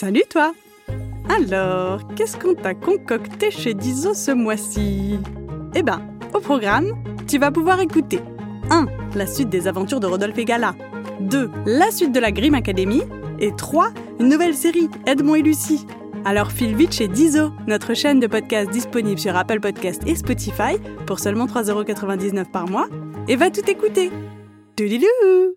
Salut toi Alors, qu'est-ce qu'on t'a concocté chez Dizo ce mois-ci? Eh ben, au programme, tu vas pouvoir écouter 1. La suite des aventures de Rodolphe et Gala 2. La suite de la Grimm Academy et 3. Une nouvelle série, Edmond et Lucie. Alors file vite chez Dizo, notre chaîne de podcast disponible sur Apple Podcast et Spotify pour seulement 3,99€ par mois et va tout écouter. Doudilou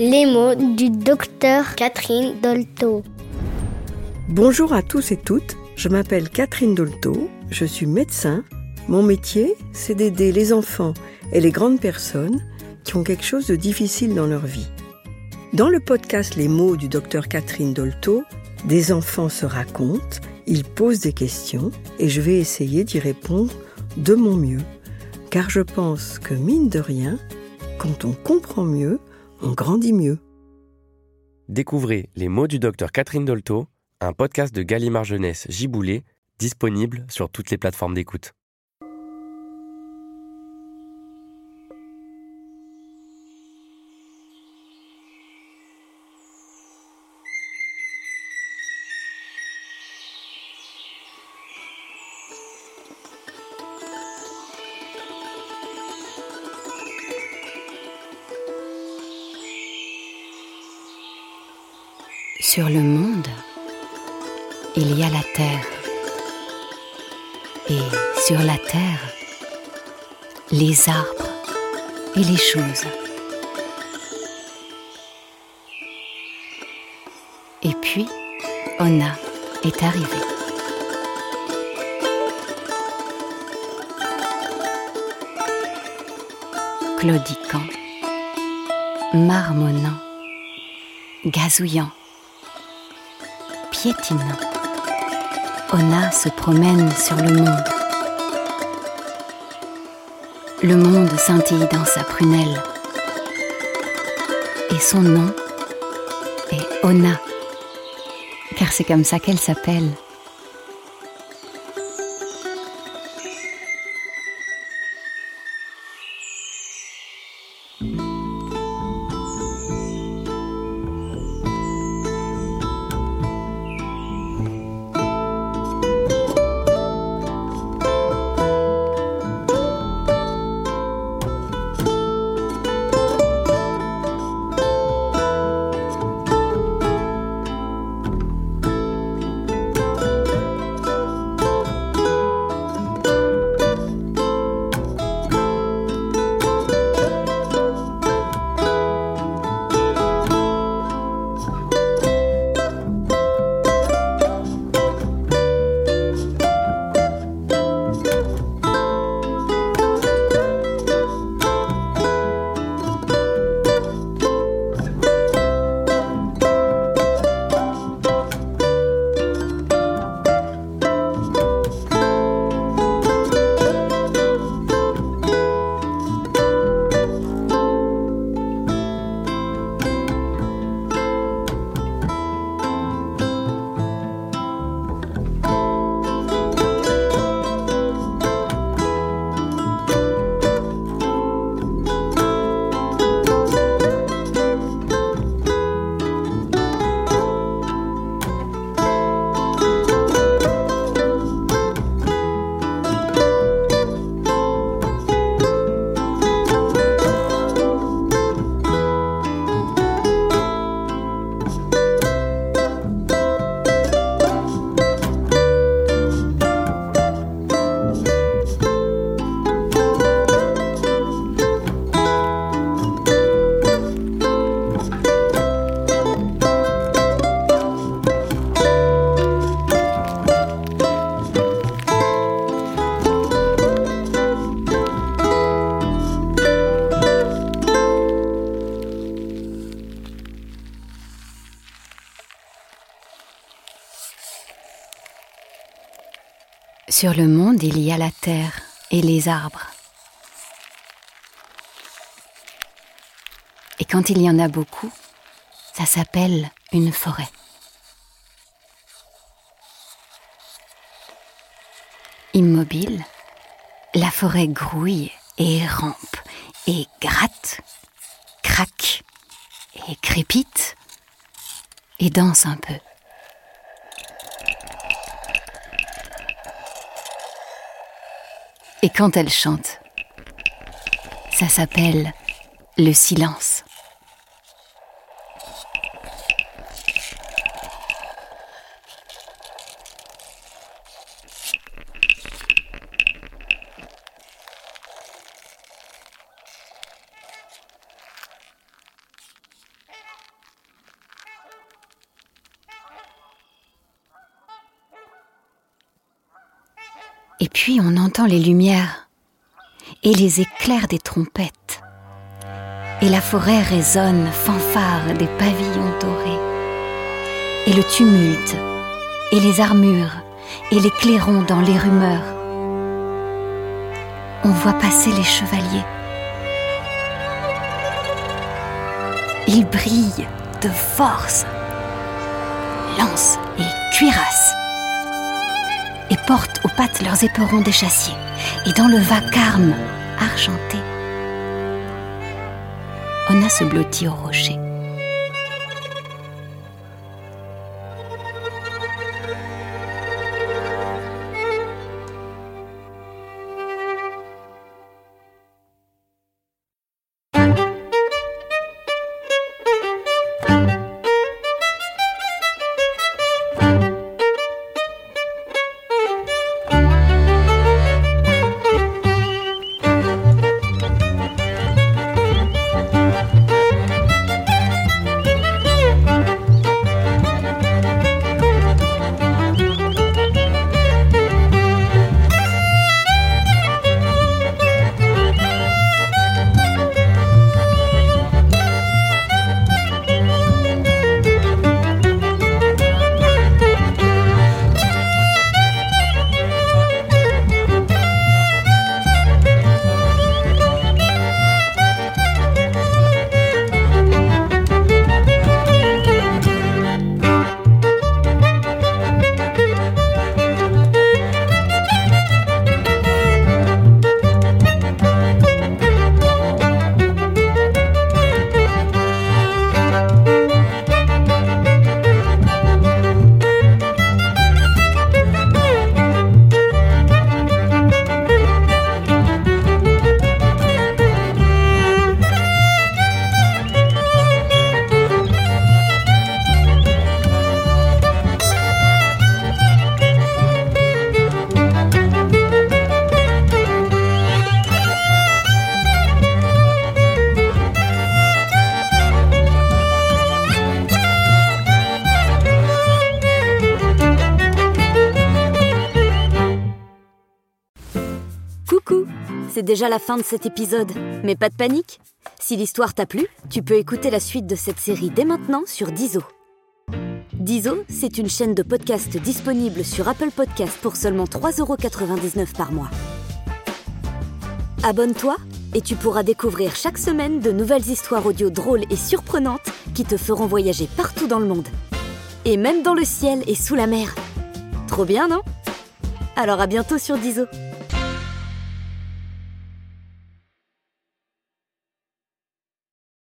Les mots du docteur Catherine Dolto. Bonjour à tous et toutes, je m'appelle Catherine Dolto, je suis médecin. Mon métier, c'est d'aider les enfants et les grandes personnes qui ont quelque chose de difficile dans leur vie. Dans le podcast Les mots du docteur Catherine Dolto, des enfants se racontent, ils posent des questions et je vais essayer d'y répondre de mon mieux. Car je pense que mine de rien, quand on comprend mieux, on grandit mieux. Découvrez Les mots du docteur Catherine Dolto, un podcast de Gallimard Jeunesse Giboulé, disponible sur toutes les plateformes d'écoute. Sur le monde, il y a la terre. Et sur la terre, les arbres et les choses. Et puis, Ona est arrivée. Claudiquant, marmonnant, gazouillant, piétinant. Ona se promène sur le monde. Le monde scintille dans sa prunelle. Et son nom est Ona, car c'est comme ça qu'elle s'appelle. Sur le monde, il y a la terre et les arbres. Et quand il y en a beaucoup, ça s'appelle une forêt. Immobile, la forêt grouille et rampe et gratte, craque et crépite et danse un peu. Et quand elle chante, ça s'appelle le silence. Et puis on entend les lumières et les éclairs des trompettes. Et la forêt résonne, fanfare des pavillons dorés. Et le tumulte, et les armures, et les clairons dans les rumeurs. On voit passer les chevaliers. Ils brillent de force, lance et cuirasse et portent aux pattes leurs éperons d'échassier. Et dans le vacarme argenté, on a se blottit au rocher. C'est déjà la fin de cet épisode, mais pas de panique Si l'histoire t'a plu, tu peux écouter la suite de cette série dès maintenant sur Dizo. Dizo, c'est une chaîne de podcast disponible sur Apple Podcasts pour seulement 3,99€ par mois. Abonne-toi et tu pourras découvrir chaque semaine de nouvelles histoires audio drôles et surprenantes qui te feront voyager partout dans le monde. Et même dans le ciel et sous la mer. Trop bien, non? Alors à bientôt sur Dizo.